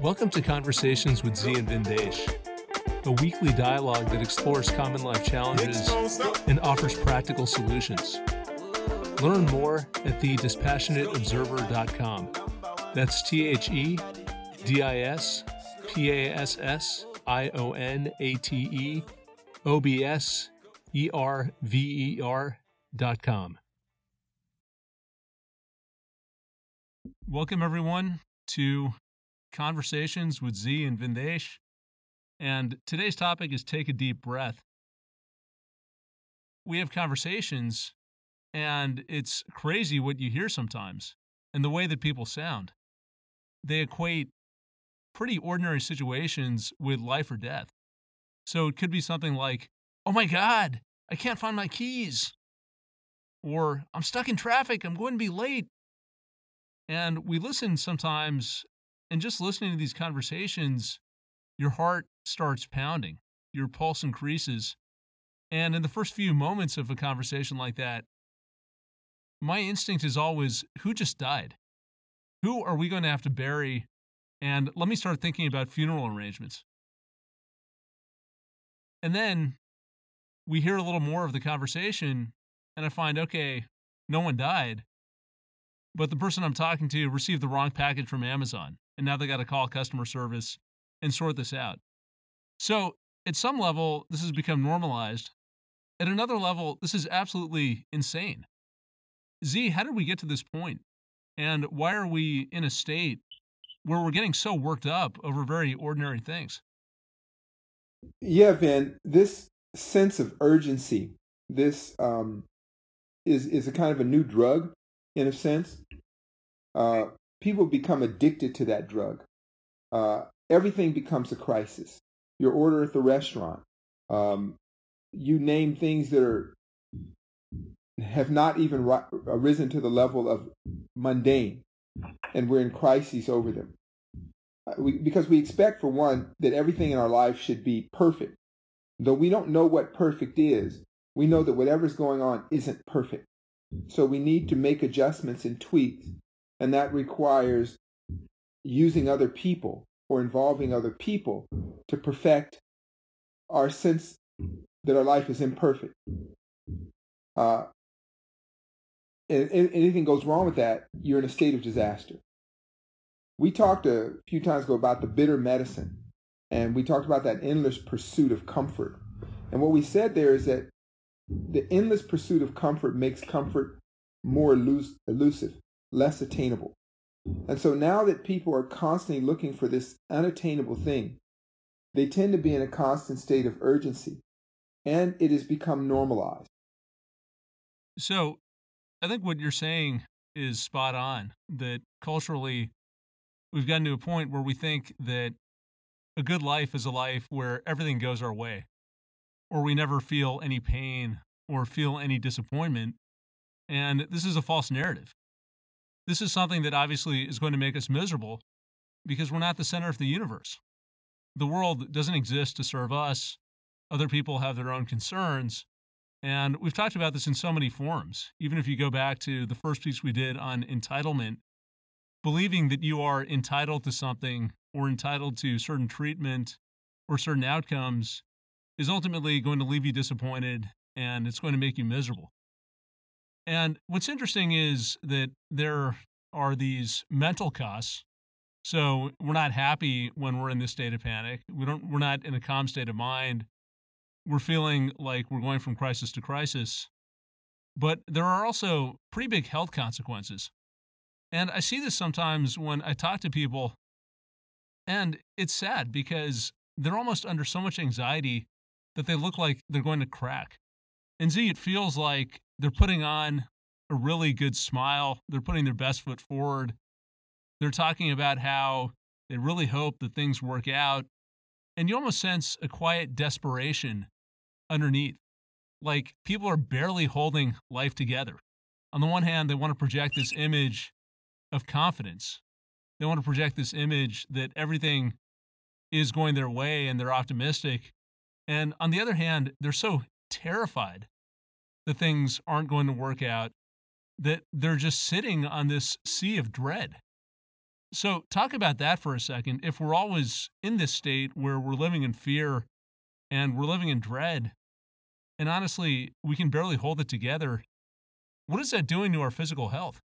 Welcome to Conversations with Z and Vindesh, a weekly dialogue that explores common life challenges and offers practical solutions. Learn more at thedispassionateobserver.com. That's T H E D I S P A S S I O N A T E O B S E R V E R dot com. Welcome, everyone, to Conversations with Z and Vindesh. And today's topic is Take a Deep Breath. We have conversations, and it's crazy what you hear sometimes and the way that people sound. They equate pretty ordinary situations with life or death. So it could be something like, Oh my God, I can't find my keys. Or I'm stuck in traffic, I'm going to be late. And we listen sometimes and just listening to these conversations, your heart starts pounding, your pulse increases. And in the first few moments of a conversation like that, my instinct is always who just died? Who are we going to have to bury? And let me start thinking about funeral arrangements. And then we hear a little more of the conversation, and I find, okay, no one died, but the person I'm talking to received the wrong package from Amazon and now they got to call customer service and sort this out. So, at some level, this has become normalized. At another level, this is absolutely insane. Z, how did we get to this point? And why are we in a state where we're getting so worked up over very ordinary things? Yeah, Vin, this sense of urgency, this um, is is a kind of a new drug in a sense. Uh, people become addicted to that drug. Uh, everything becomes a crisis. Your order at the restaurant, um, you name things that are have not even ri- risen to the level of mundane, and we're in crises over them. Uh, we, because we expect, for one, that everything in our life should be perfect. Though we don't know what perfect is, we know that whatever's going on isn't perfect. So we need to make adjustments and tweaks and that requires using other people or involving other people to perfect our sense that our life is imperfect. Uh, and, and anything goes wrong with that, you're in a state of disaster. We talked a few times ago about the bitter medicine, and we talked about that endless pursuit of comfort. And what we said there is that the endless pursuit of comfort makes comfort more elusive less attainable. And so now that people are constantly looking for this unattainable thing, they tend to be in a constant state of urgency, and it has become normalized. So I think what you're saying is spot on that culturally, we've gotten to a point where we think that a good life is a life where everything goes our way, or we never feel any pain or feel any disappointment. And this is a false narrative. This is something that obviously is going to make us miserable because we're not the center of the universe. The world doesn't exist to serve us. Other people have their own concerns. And we've talked about this in so many forums. Even if you go back to the first piece we did on entitlement, believing that you are entitled to something or entitled to certain treatment or certain outcomes is ultimately going to leave you disappointed and it's going to make you miserable. And what's interesting is that there are these mental costs. So we're not happy when we're in this state of panic. We don't we're not in a calm state of mind. We're feeling like we're going from crisis to crisis. But there are also pretty big health consequences. And I see this sometimes when I talk to people and it's sad because they're almost under so much anxiety that they look like they're going to crack. And Z, it feels like they're putting on a really good smile. They're putting their best foot forward. They're talking about how they really hope that things work out. And you almost sense a quiet desperation underneath. Like people are barely holding life together. On the one hand, they want to project this image of confidence. They want to project this image that everything is going their way and they're optimistic. And on the other hand, they're so terrified that things aren't going to work out that they're just sitting on this sea of dread. So, talk about that for a second. If we're always in this state where we're living in fear and we're living in dread, and honestly, we can barely hold it together, what is that doing to our physical health?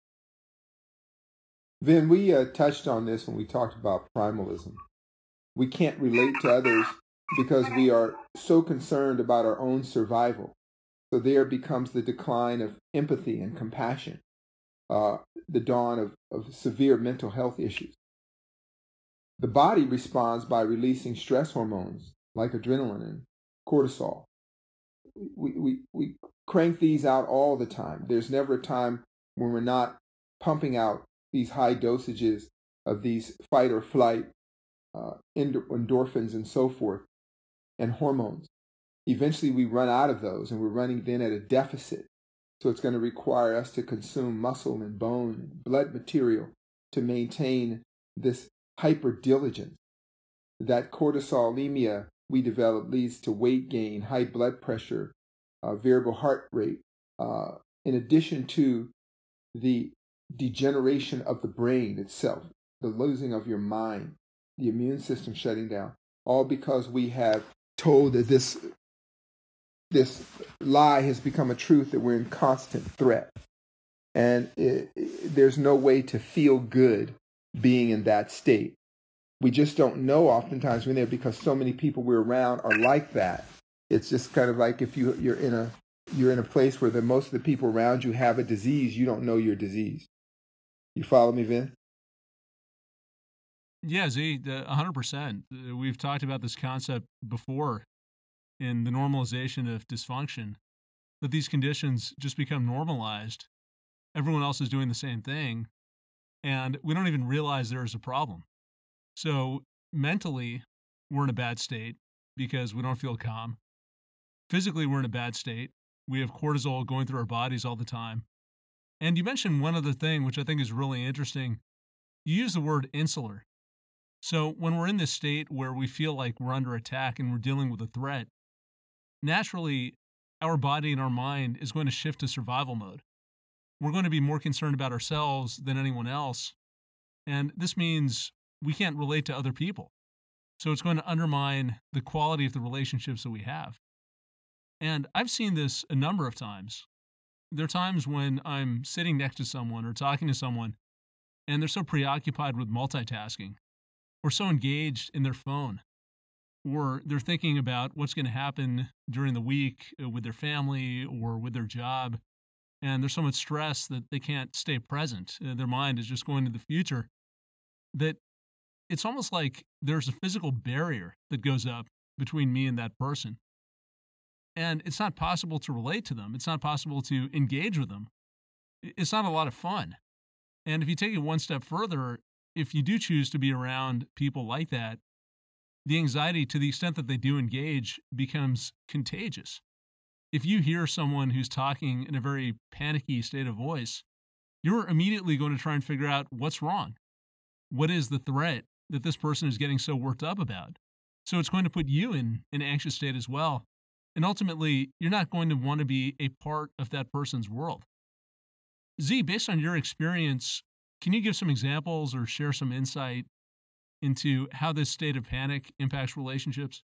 Vin, we uh, touched on this when we talked about primalism. We can't relate to others because we are so concerned about our own survival. So there becomes the decline of empathy and compassion, uh, the dawn of, of severe mental health issues. The body responds by releasing stress hormones like adrenaline and cortisol. We, we, we crank these out all the time. There's never a time when we're not pumping out these high dosages of these fight or flight uh, endorphins and so forth and hormones. Eventually, we run out of those and we're running then at a deficit. So it's going to require us to consume muscle and bone and blood material to maintain this hyper diligence. That cortisolemia we develop leads to weight gain, high blood pressure, uh, variable heart rate, uh, in addition to the degeneration of the brain itself, the losing of your mind, the immune system shutting down, all because we have told that this this lie has become a truth that we're in constant threat. And it, it, there's no way to feel good being in that state. We just don't know oftentimes when they're because so many people we're around are like that. It's just kind of like if you you're in a you're in a place where the most of the people around you have a disease, you don't know your disease. You follow me, Vin? Yeah, Z, hundred percent. Uh, we've talked about this concept before in the normalization of dysfunction, that these conditions just become normalized. Everyone else is doing the same thing, and we don't even realize there is a problem. So mentally, we're in a bad state because we don't feel calm. Physically, we're in a bad state. We have cortisol going through our bodies all the time. And you mentioned one other thing, which I think is really interesting. You use the word insular. So when we're in this state where we feel like we're under attack and we're dealing with a threat, naturally, our body and our mind is going to shift to survival mode. We're going to be more concerned about ourselves than anyone else. And this means we can't relate to other people. So it's going to undermine the quality of the relationships that we have. And I've seen this a number of times there are times when I'm sitting next to someone or talking to someone and they're so preoccupied with multitasking or so engaged in their phone or they're thinking about what's going to happen during the week uh, with their family or with their job and there's so much stress that they can't stay present uh, their mind is just going to the future that it's almost like there's a physical barrier that goes up between me and that person and it's not possible to relate to them. It's not possible to engage with them. It's not a lot of fun. And if you take it one step further, if you do choose to be around people like that, the anxiety, to the extent that they do engage, becomes contagious. If you hear someone who's talking in a very panicky state of voice, you're immediately going to try and figure out what's wrong. What is the threat that this person is getting so worked up about? So it's going to put you in an anxious state as well. And ultimately, you're not going to want to be a part of that person's world. Z, based on your experience, can you give some examples or share some insight into how this state of panic impacts relationships?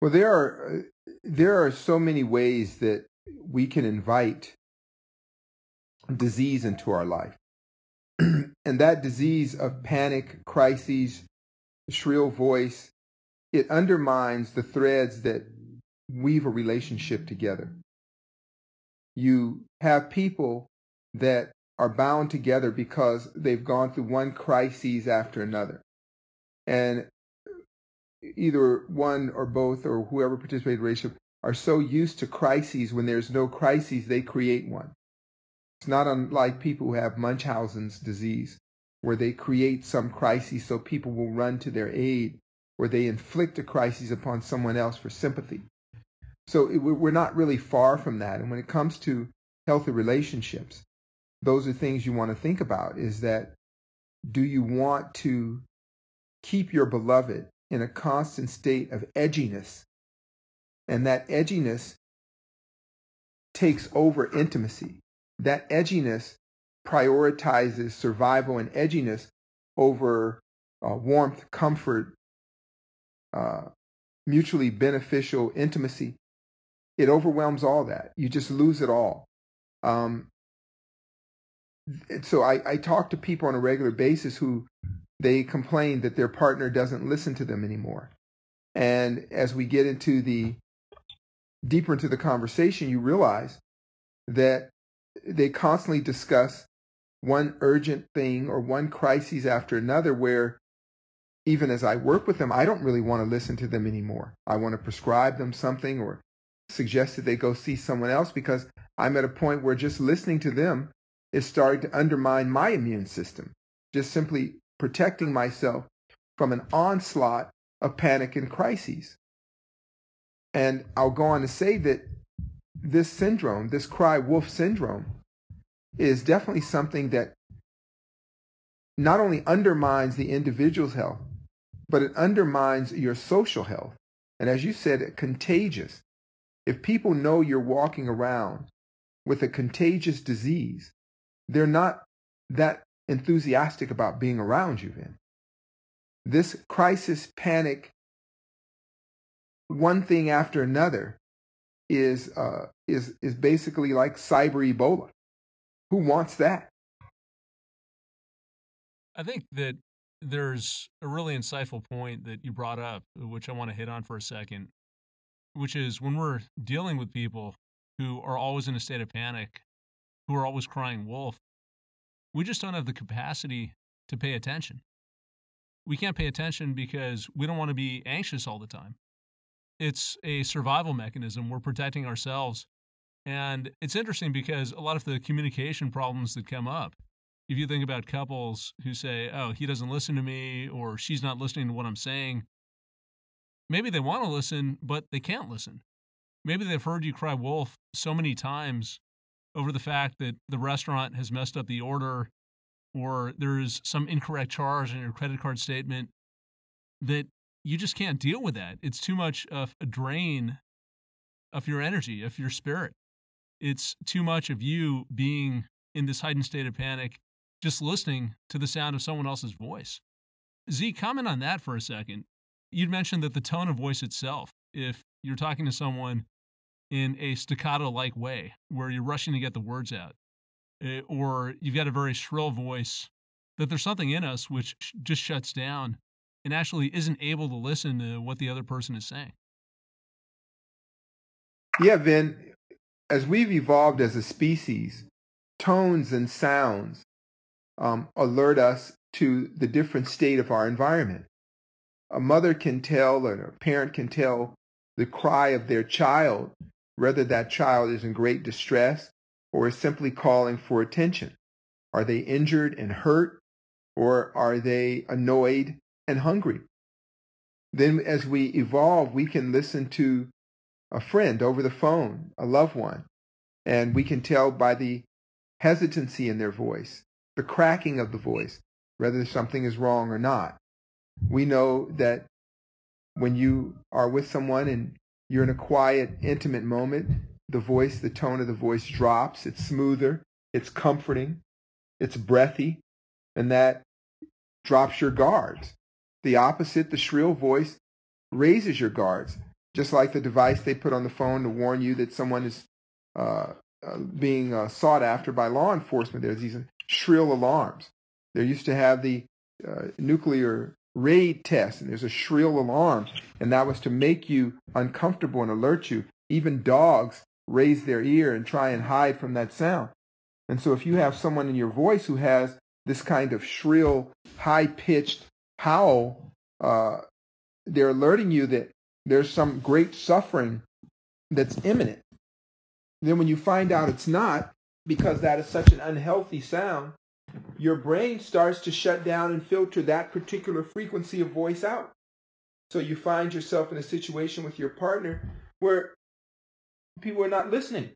Well, there are uh, there are so many ways that we can invite disease into our life. and that disease of panic, crises, shrill voice, it undermines the threads that weave a relationship together. You have people that are bound together because they've gone through one crisis after another. And either one or both or whoever participated in relationship are so used to crises when there's no crises, they create one. It's not unlike people who have Munchausen's disease, where they create some crisis so people will run to their aid where they inflict a crisis upon someone else for sympathy. So it, we're not really far from that. And when it comes to healthy relationships, those are things you want to think about is that do you want to keep your beloved in a constant state of edginess? And that edginess takes over intimacy. That edginess prioritizes survival and edginess over uh, warmth, comfort, uh, mutually beneficial intimacy. It overwhelms all that. You just lose it all. Um, so I, I talk to people on a regular basis who they complain that their partner doesn't listen to them anymore. And as we get into the deeper into the conversation, you realize that they constantly discuss one urgent thing or one crisis after another where even as I work with them, I don't really want to listen to them anymore. I want to prescribe them something or suggest that they go see someone else because I'm at a point where just listening to them is starting to undermine my immune system. Just simply protecting myself from an onslaught of panic and crises. And I'll go on to say that this syndrome, this cry wolf syndrome, is definitely something that not only undermines the individual's health, but it undermines your social health. And as you said, it contagious. If people know you're walking around with a contagious disease, they're not that enthusiastic about being around you then. This crisis, panic, one thing after another is uh, is is basically like cyber Ebola. Who wants that? I think that there's a really insightful point that you brought up, which I want to hit on for a second, which is when we're dealing with people who are always in a state of panic, who are always crying wolf, we just don't have the capacity to pay attention. We can't pay attention because we don't want to be anxious all the time. It's a survival mechanism. We're protecting ourselves. And it's interesting because a lot of the communication problems that come up, if you think about couples who say, oh, he doesn't listen to me or she's not listening to what I'm saying, maybe they want to listen, but they can't listen. Maybe they've heard you cry wolf so many times over the fact that the restaurant has messed up the order or there's some incorrect charge in your credit card statement that you just can't deal with that. It's too much of a drain of your energy, of your spirit. It's too much of you being in this heightened state of panic, just listening to the sound of someone else's voice. Z, comment on that for a second. You'd mentioned that the tone of voice itself, if you're talking to someone in a staccato like way where you're rushing to get the words out, eh, or you've got a very shrill voice, that there's something in us which just shuts down and actually isn't able to listen to what the other person is saying. Yeah, Vin, as we've evolved as a species, tones and sounds um, alert us to the different state of our environment. A mother can tell, or a parent can tell the cry of their child whether that child is in great distress or is simply calling for attention. Are they injured and hurt or are they annoyed and hungry? Then as we evolve, we can listen to a friend over the phone, a loved one, and we can tell by the hesitancy in their voice, the cracking of the voice, whether something is wrong or not. We know that when you are with someone and you're in a quiet, intimate moment. The voice, the tone of the voice drops. It's smoother. It's comforting. It's breathy. And that drops your guards. The opposite, the shrill voice, raises your guards. Just like the device they put on the phone to warn you that someone is uh, uh, being uh, sought after by law enforcement. There's these shrill alarms. There used to have the uh, nuclear raid test and there's a shrill alarm and that was to make you uncomfortable and alert you. Even dogs raise their ear and try and hide from that sound. And so if you have someone in your voice who has this kind of shrill high-pitched howl uh, they're alerting you that there's some great suffering that's imminent. Then when you find out it's not because that is such an unhealthy sound your brain starts to shut down and filter that particular frequency of voice out. So you find yourself in a situation with your partner where people are not listening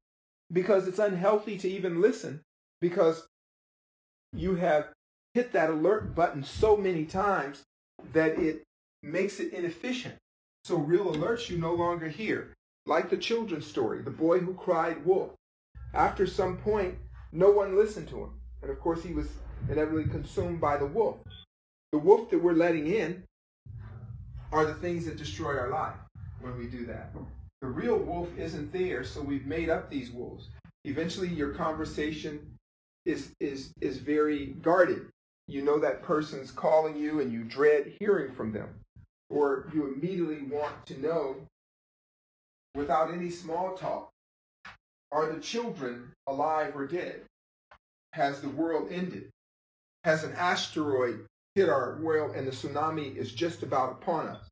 because it's unhealthy to even listen because you have hit that alert button so many times that it makes it inefficient. So real alerts you no longer hear. Like the children's story, the boy who cried wolf. after some point, no one listened to him. And of course, he was inevitably consumed by the wolf. The wolf that we're letting in are the things that destroy our life when we do that. The real wolf isn't there, so we've made up these wolves. Eventually, your conversation is, is, is very guarded. You know that person's calling you and you dread hearing from them. Or you immediately want to know, without any small talk, are the children alive or dead? Has the world ended? Has an asteroid hit our world and the tsunami is just about upon us?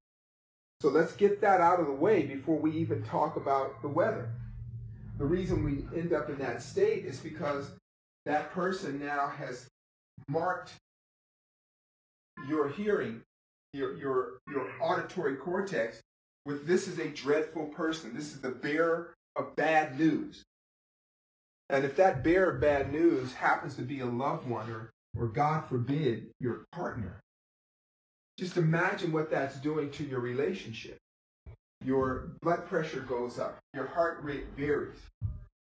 So let's get that out of the way before we even talk about the weather. The reason we end up in that state is because that person now has marked your hearing, your, your, your auditory cortex with this is a dreadful person. This is the bearer of bad news. And if that bearer of bad news happens to be a loved one or, or God forbid, your partner, just imagine what that's doing to your relationship. Your blood pressure goes up, your heart rate varies,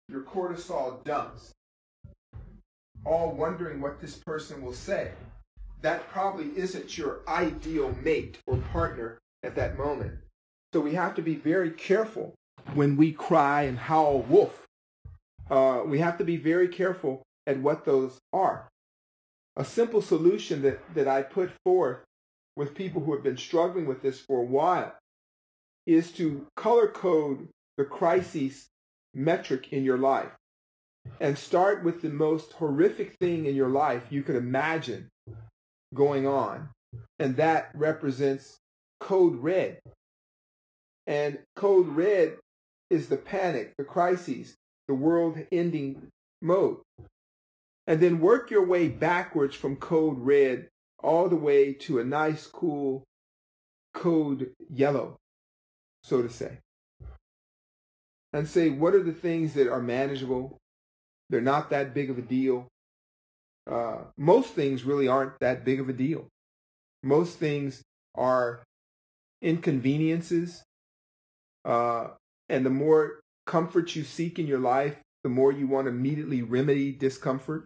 your cortisol dumps, all wondering what this person will say. That probably isn't your ideal mate or partner at that moment. So we have to be very careful when we cry and howl wolf. Uh, we have to be very careful at what those are. A simple solution that, that I put forth with people who have been struggling with this for a while is to color code the crises metric in your life and start with the most horrific thing in your life you could imagine going on. And that represents code red. And code red is the panic, the crises, the world ending mode. And then work your way backwards from code red all the way to a nice, cool code yellow, so to say. And say, what are the things that are manageable? They're not that big of a deal. Uh, most things really aren't that big of a deal. Most things are inconveniences. Uh, and the more comfort you seek in your life, the more you want to immediately remedy discomfort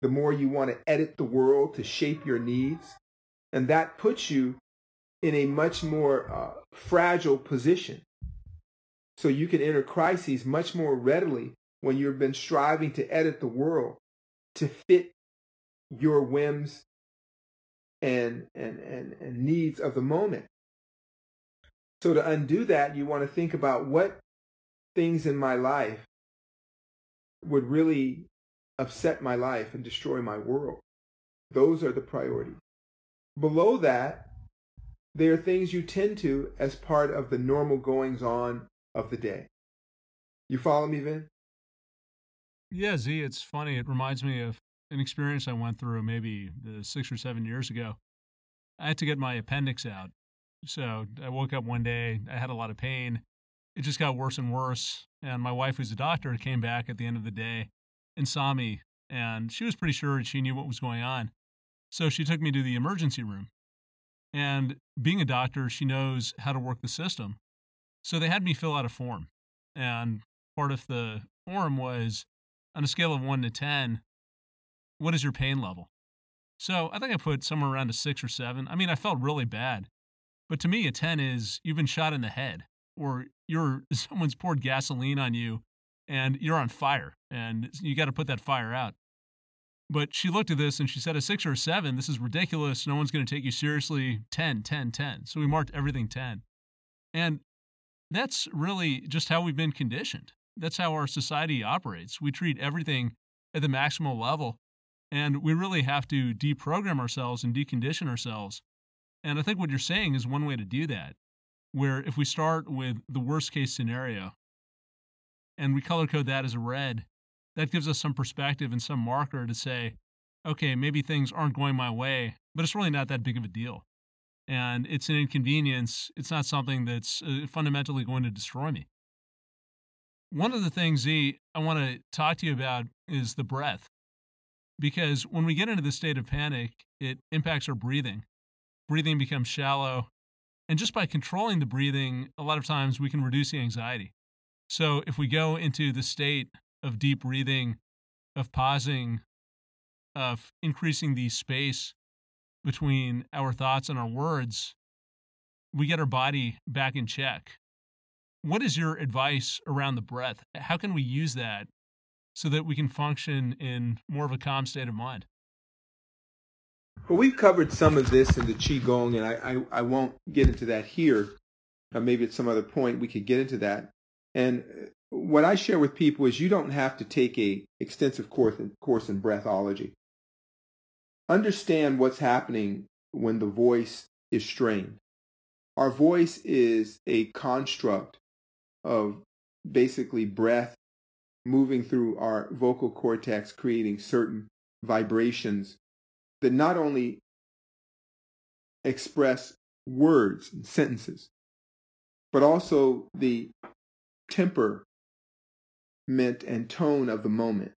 the more you want to edit the world to shape your needs. And that puts you in a much more uh, fragile position. So you can enter crises much more readily when you've been striving to edit the world to fit your whims and, and, and, and needs of the moment. So to undo that, you want to think about what things in my life would really upset my life and destroy my world. Those are the priorities. Below that, there are things you tend to as part of the normal goings on of the day. You follow me, Vin? Yeah, Z, it's funny. It reminds me of an experience I went through maybe uh, six or seven years ago. I had to get my appendix out. So I woke up one day, I had a lot of pain. It just got worse and worse. And my wife, who's a doctor, came back at the end of the day and saw me, and she was pretty sure she knew what was going on. So she took me to the emergency room. And being a doctor, she knows how to work the system. So they had me fill out a form. And part of the form was on a scale of one to 10, what is your pain level? So I think I put somewhere around a six or seven. I mean, I felt really bad. But to me, a 10 is you've been shot in the head or you're someone's poured gasoline on you and you're on fire and you got to put that fire out. But she looked at this and she said, a six or a seven, this is ridiculous. No one's going to take you seriously. 10, 10, 10. So we marked everything 10. And that's really just how we've been conditioned. That's how our society operates. We treat everything at the maximal level. And we really have to deprogram ourselves and decondition ourselves. And I think what you're saying is one way to do that, where if we start with the worst case scenario, and we color code that as a red, that gives us some perspective and some marker to say, okay, maybe things aren't going my way, but it's really not that big of a deal. And it's an inconvenience. It's not something that's uh, fundamentally going to destroy me. One of the things, Z, I want to talk to you about is the breath. Because when we get into the state of panic, it impacts our breathing. Breathing becomes shallow. And just by controlling the breathing, a lot of times we can reduce the anxiety. So if we go into the state of deep breathing, of pausing, of increasing the space between our thoughts and our words, we get our body back in check. What is your advice around the breath? How can we use that so that we can function in more of a calm state of mind? Well, we've covered some of this in the Qigong, and I, I, I won't get into that here. Uh, maybe at some other point we could get into that. And what I share with people is you don't have to take a extensive course in, course in breathology. Understand what's happening when the voice is strained. Our voice is a construct of basically breath moving through our vocal cortex, creating certain vibrations that not only express words and sentences, but also the temper, temperament and tone of the moment,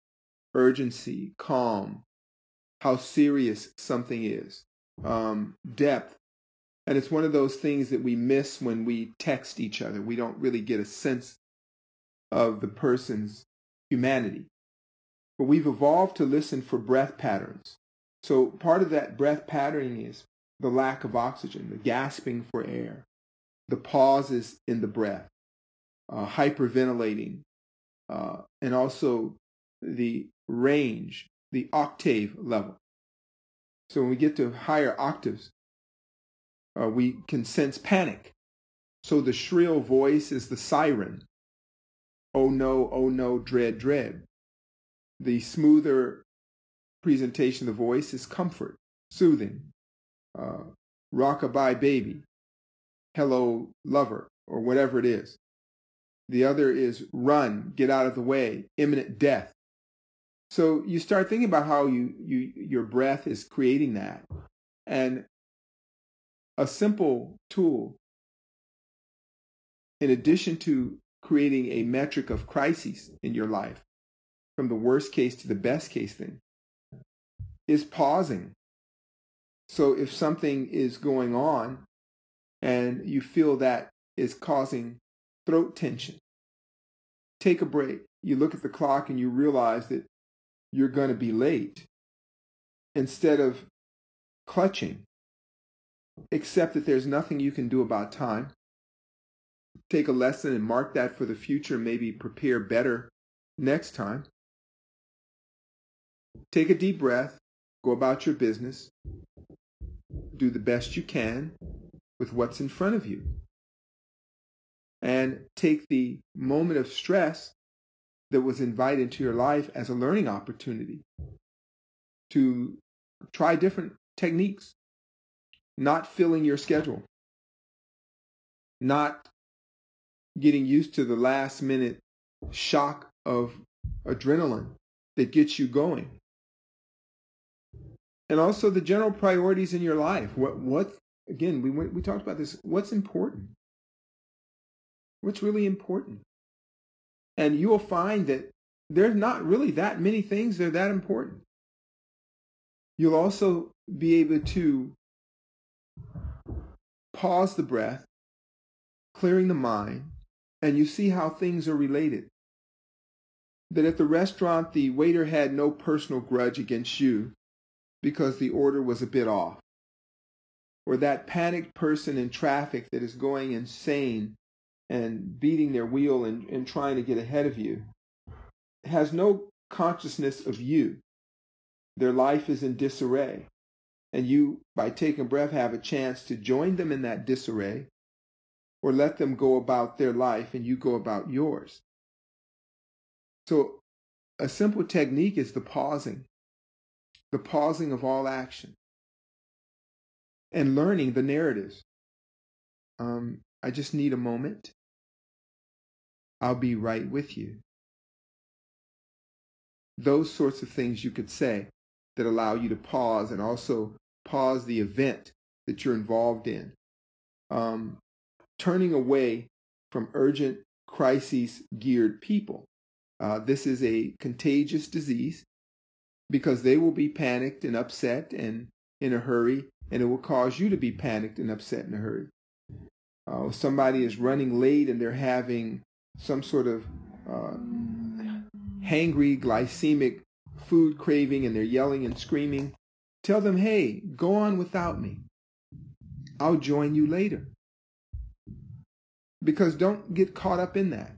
urgency, calm, how serious something is, um, depth. And it's one of those things that we miss when we text each other. We don't really get a sense of the person's humanity. But we've evolved to listen for breath patterns. So part of that breath patterning is the lack of oxygen, the gasping for air, the pauses in the breath, uh, hyperventilating, uh, and also the range, the octave level. So when we get to higher octaves, uh, we can sense panic. So the shrill voice is the siren. Oh no, oh no, dread, dread. The smoother presentation of the voice is comfort, soothing. Uh, rockabye baby, hello lover, or whatever it is. The other is run, get out of the way, imminent death. So you start thinking about how you, you your breath is creating that. And a simple tool, in addition to creating a metric of crises in your life, from the worst case to the best case thing, is pausing. So if something is going on and you feel that is causing throat tension, take a break. You look at the clock and you realize that you're going to be late. Instead of clutching, accept that there's nothing you can do about time. Take a lesson and mark that for the future, maybe prepare better next time. Take a deep breath, go about your business, do the best you can with what's in front of you. And take the moment of stress that was invited into your life as a learning opportunity to try different techniques, not filling your schedule, not getting used to the last minute shock of adrenaline that gets you going. And also the general priorities in your life. What what again, we we talked about this. What's important? What's really important? And you will find that there's not really that many things that are that important. You'll also be able to pause the breath, clearing the mind, and you see how things are related. That at the restaurant, the waiter had no personal grudge against you because the order was a bit off. Or that panicked person in traffic that is going insane and beating their wheel and, and trying to get ahead of you has no consciousness of you. Their life is in disarray. And you, by taking breath, have a chance to join them in that disarray or let them go about their life and you go about yours. So, a simple technique is the pausing, the pausing of all action, and learning the narratives. Um, I just need a moment. I'll be right with you. Those sorts of things you could say that allow you to pause and also pause the event that you're involved in. Um, turning away from urgent crises geared people. Uh, this is a contagious disease because they will be panicked and upset and in a hurry, and it will cause you to be panicked and upset in a hurry. Uh, somebody is running late and they're having some sort of uh, hangry, glycemic food craving and they're yelling and screaming, tell them, hey, go on without me. I'll join you later. Because don't get caught up in that.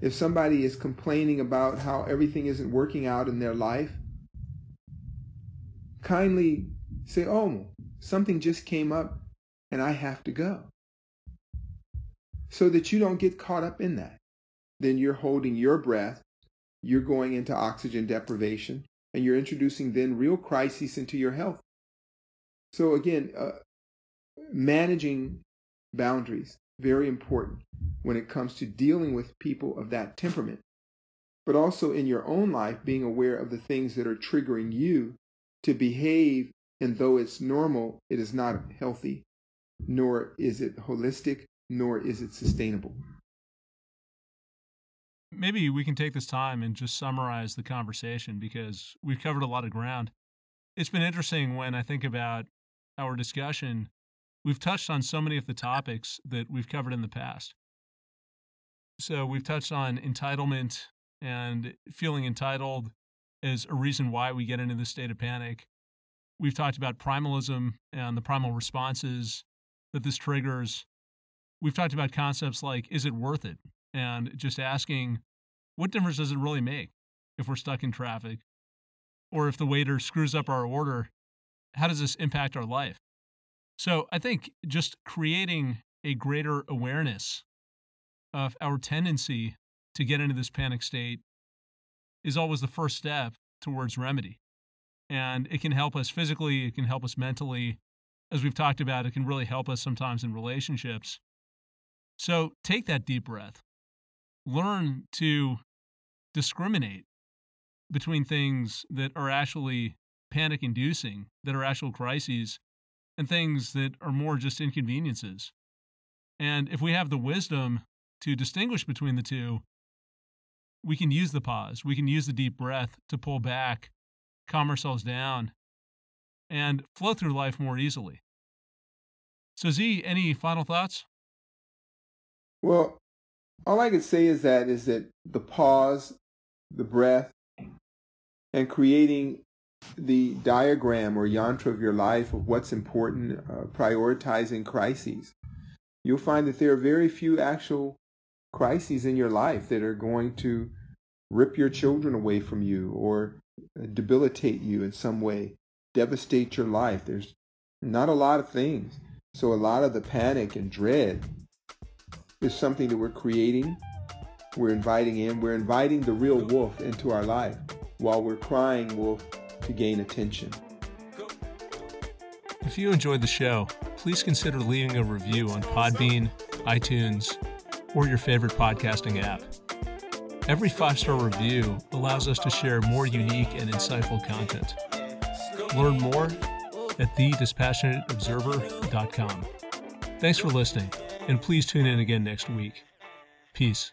If somebody is complaining about how everything isn't working out in their life, kindly say, oh, something just came up and I have to go. So that you don't get caught up in that. Then you're holding your breath, you're going into oxygen deprivation, and you're introducing then real crises into your health. So again, uh, managing boundaries, very important when it comes to dealing with people of that temperament. But also in your own life, being aware of the things that are triggering you to behave, and though it's normal, it is not healthy, nor is it holistic, nor is it sustainable. Maybe we can take this time and just summarize the conversation because we've covered a lot of ground. It's been interesting when I think about our discussion we've touched on so many of the topics that we've covered in the past. So we've touched on entitlement and feeling entitled as a reason why we get into this state of panic. We've talked about primalism and the primal responses that this triggers. We've talked about concepts like is it worth it? And just asking, what difference does it really make if we're stuck in traffic? Or if the waiter screws up our order, how does this impact our life? So I think just creating a greater awareness of our tendency to get into this panic state is always the first step towards remedy. And it can help us physically, it can help us mentally. As we've talked about, it can really help us sometimes in relationships. So take that deep breath. Learn to discriminate between things that are actually panic inducing, that are actual crises, and things that are more just inconveniences. And if we have the wisdom to distinguish between the two, we can use the pause, we can use the deep breath to pull back, calm ourselves down, and flow through life more easily. So, Z, any final thoughts? Well, all I can say is that is that the pause, the breath, and creating the diagram or yantra of your life of what's important, uh, prioritizing crises, you'll find that there are very few actual crises in your life that are going to rip your children away from you or uh, debilitate you in some way, devastate your life. There's not a lot of things. So, a lot of the panic and dread is something that we're creating, we're inviting in, we're inviting the real wolf into our life while we're crying wolf to gain attention. If you enjoyed the show, please consider leaving a review on Podbean, iTunes, or your favorite podcasting app. Every five star review allows us to share more unique and insightful content. Learn more at thedispassionateobserver.com. Thanks for listening, and please tune in again next week. Peace.